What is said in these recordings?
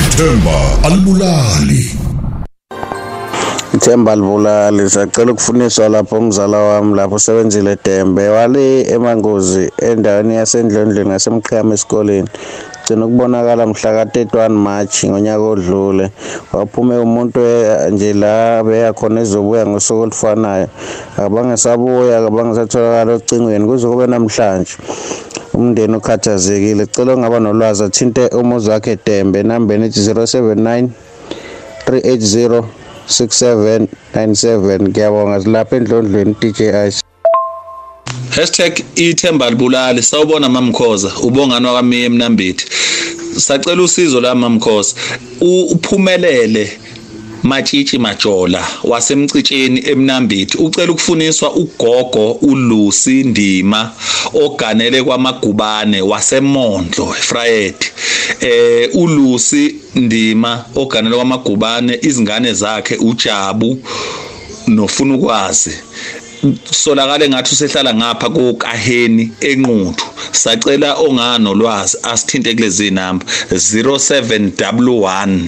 ithemba alibulali. Ithemba libulali sacela ukufuniswa lapho umzala wami lapho usebenzile Dembe. Wale emangozi endaweni yasendlondlweni ngasemqhama esikoleni. Gcina ukubonakala mhla ka-31 March ngonyaka odlule. Waphume umuntu nje la beya khona ezobuya ngosuku olufanayo. Abangesabuya abangesatholakala ocingweni. Kuze kube namhlanje. Umndeni ukhathazekile cela ungaba nolwazi athinte umuzi wakhe Dembe enambeni ethi 079 380 6797 ngiyabonga silapha endlondlweni DJ Ice. #ithemba libulali sawubona mamkhoza ubongani wakami emnambithi. Sacela usizo la mamkhoza uphumelele Matshitshi Majola wasemcitsheni emnambithi ucela ukufuniswa ugogo uLucy Ndima oganele kwamagubane wasemondlo Friday eh uLucy Ndima oganele kwamagubane izingane zakhe uJabu nofuna ukwazi. Solakale ngathi usehlala ngapha kokaheni enquthu. Sacela onganolwazi asithinte kulezi namba 0711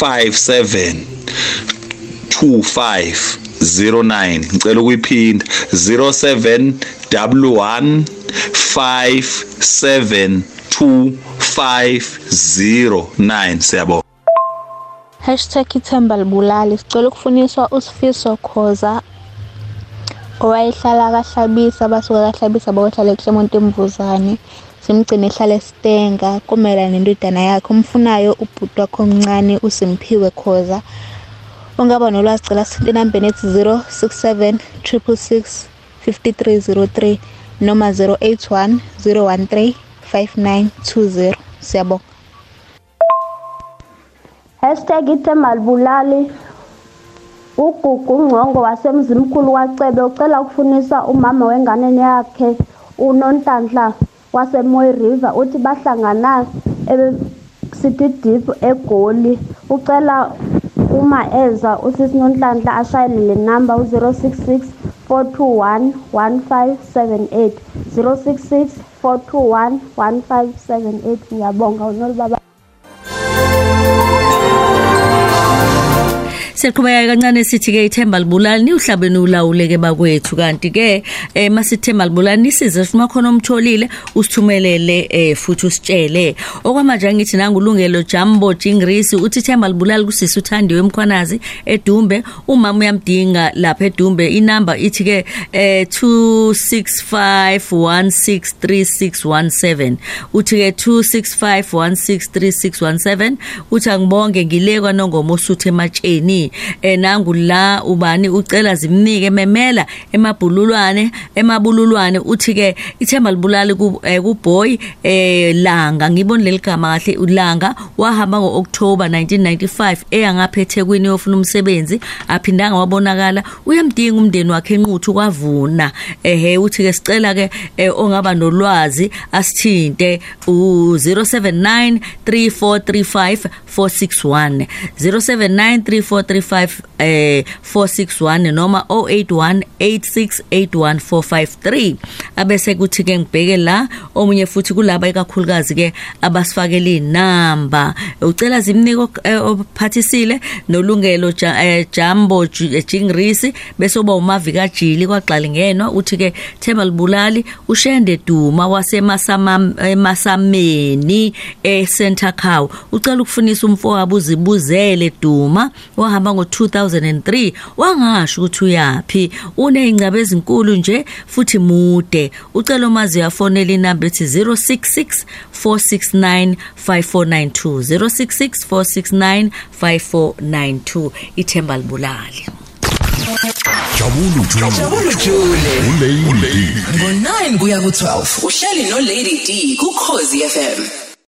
57 2509 ngicela ukuyiphinda. 0711 57 2509 siyabonga. #ithemba libulali. Sicela ukufuniswa usifiso khoza. Owayehlala kahlabisa basuka kahlabisa bayohlala eClermont emvuzane. Simgcine ehlala esitenga kumela nendodana yakhe umfunayo ubhuti wakhe omncane uSimphiwe Khoza. Ungaba nolwazi cela sithinte enambeni ethi 067 666 5303 noma 081 013 5920 siyabonga. Hashtag ithembalibulali ugugu ungcongo wasemzimkhulu wacebe ucela ukufunisa umama wenganeni yakhe uNonhlanhla waseMoy River uthi bahlangana City Deep eGoli. Ucela uma eza usisi Nonhlanhla ashayele le number u066 421 1578 066 421 1578 ngiyabonga unolibaba Siqhubeka kancane sithi ke ithemba libulali niuhlabeni ulawuleke bakwethu. Kanti ke eh masithemba libulali nisize sifuna khona umtholile usithumelele eh futhi usitshele. Okwamanje ngithi nangulungelo Jambo Jingrisi uthi ithemba libulali kusisi uthandiwe emkhwanazi edumbe. Umama uyamdinga lapha edumbe inamba ithi ke eh 2651631617 uthi ke 2651631617 uthi angibonge ngilekwa nongoma osuthe ematsheni eh nangu la ubani ucela zimnike memela emabhululwane emabululwane. Uthi ke ithemba libulali kuboy eh langa. Ngibona leligama kahle ulanga wahamba ngoOctober 1995 eyangapha eThekwini yofuna umsebenzi. Aphindanga wabonakala. Uyamdinga umndeni wakhe enquthu kwavuna. Ehe uthi ke sicela ke ongaba nolwazi asithinte u079 3435 461 079 3435 eh 461 noma 0818681453 abese kuthi ke ngibheke la omunye futhi kulaba ekakhulukazi ke abasifakela inamba ucela zimniko ophathisile nolungelo Jambo Jingrisi bese uba umavika jili kwagxali ngeno uthi ke Themba libulali ushende Duma wasemasameni eCenter Cow. Ucela ukufunisa umfo wabo uzibuzele Duma wahamba ngo2003 wangasho ukuthi uyapi unezingcabe ezinkulu nje futhi mude. Ucela umazi yafonela inamba ethi 066 469 5492 066 469 5492 ithemba libulali Jabulu Jule Jabulu Jule uLady ngo9 kuya ku12 uhleli no Lady D ku Khosi FM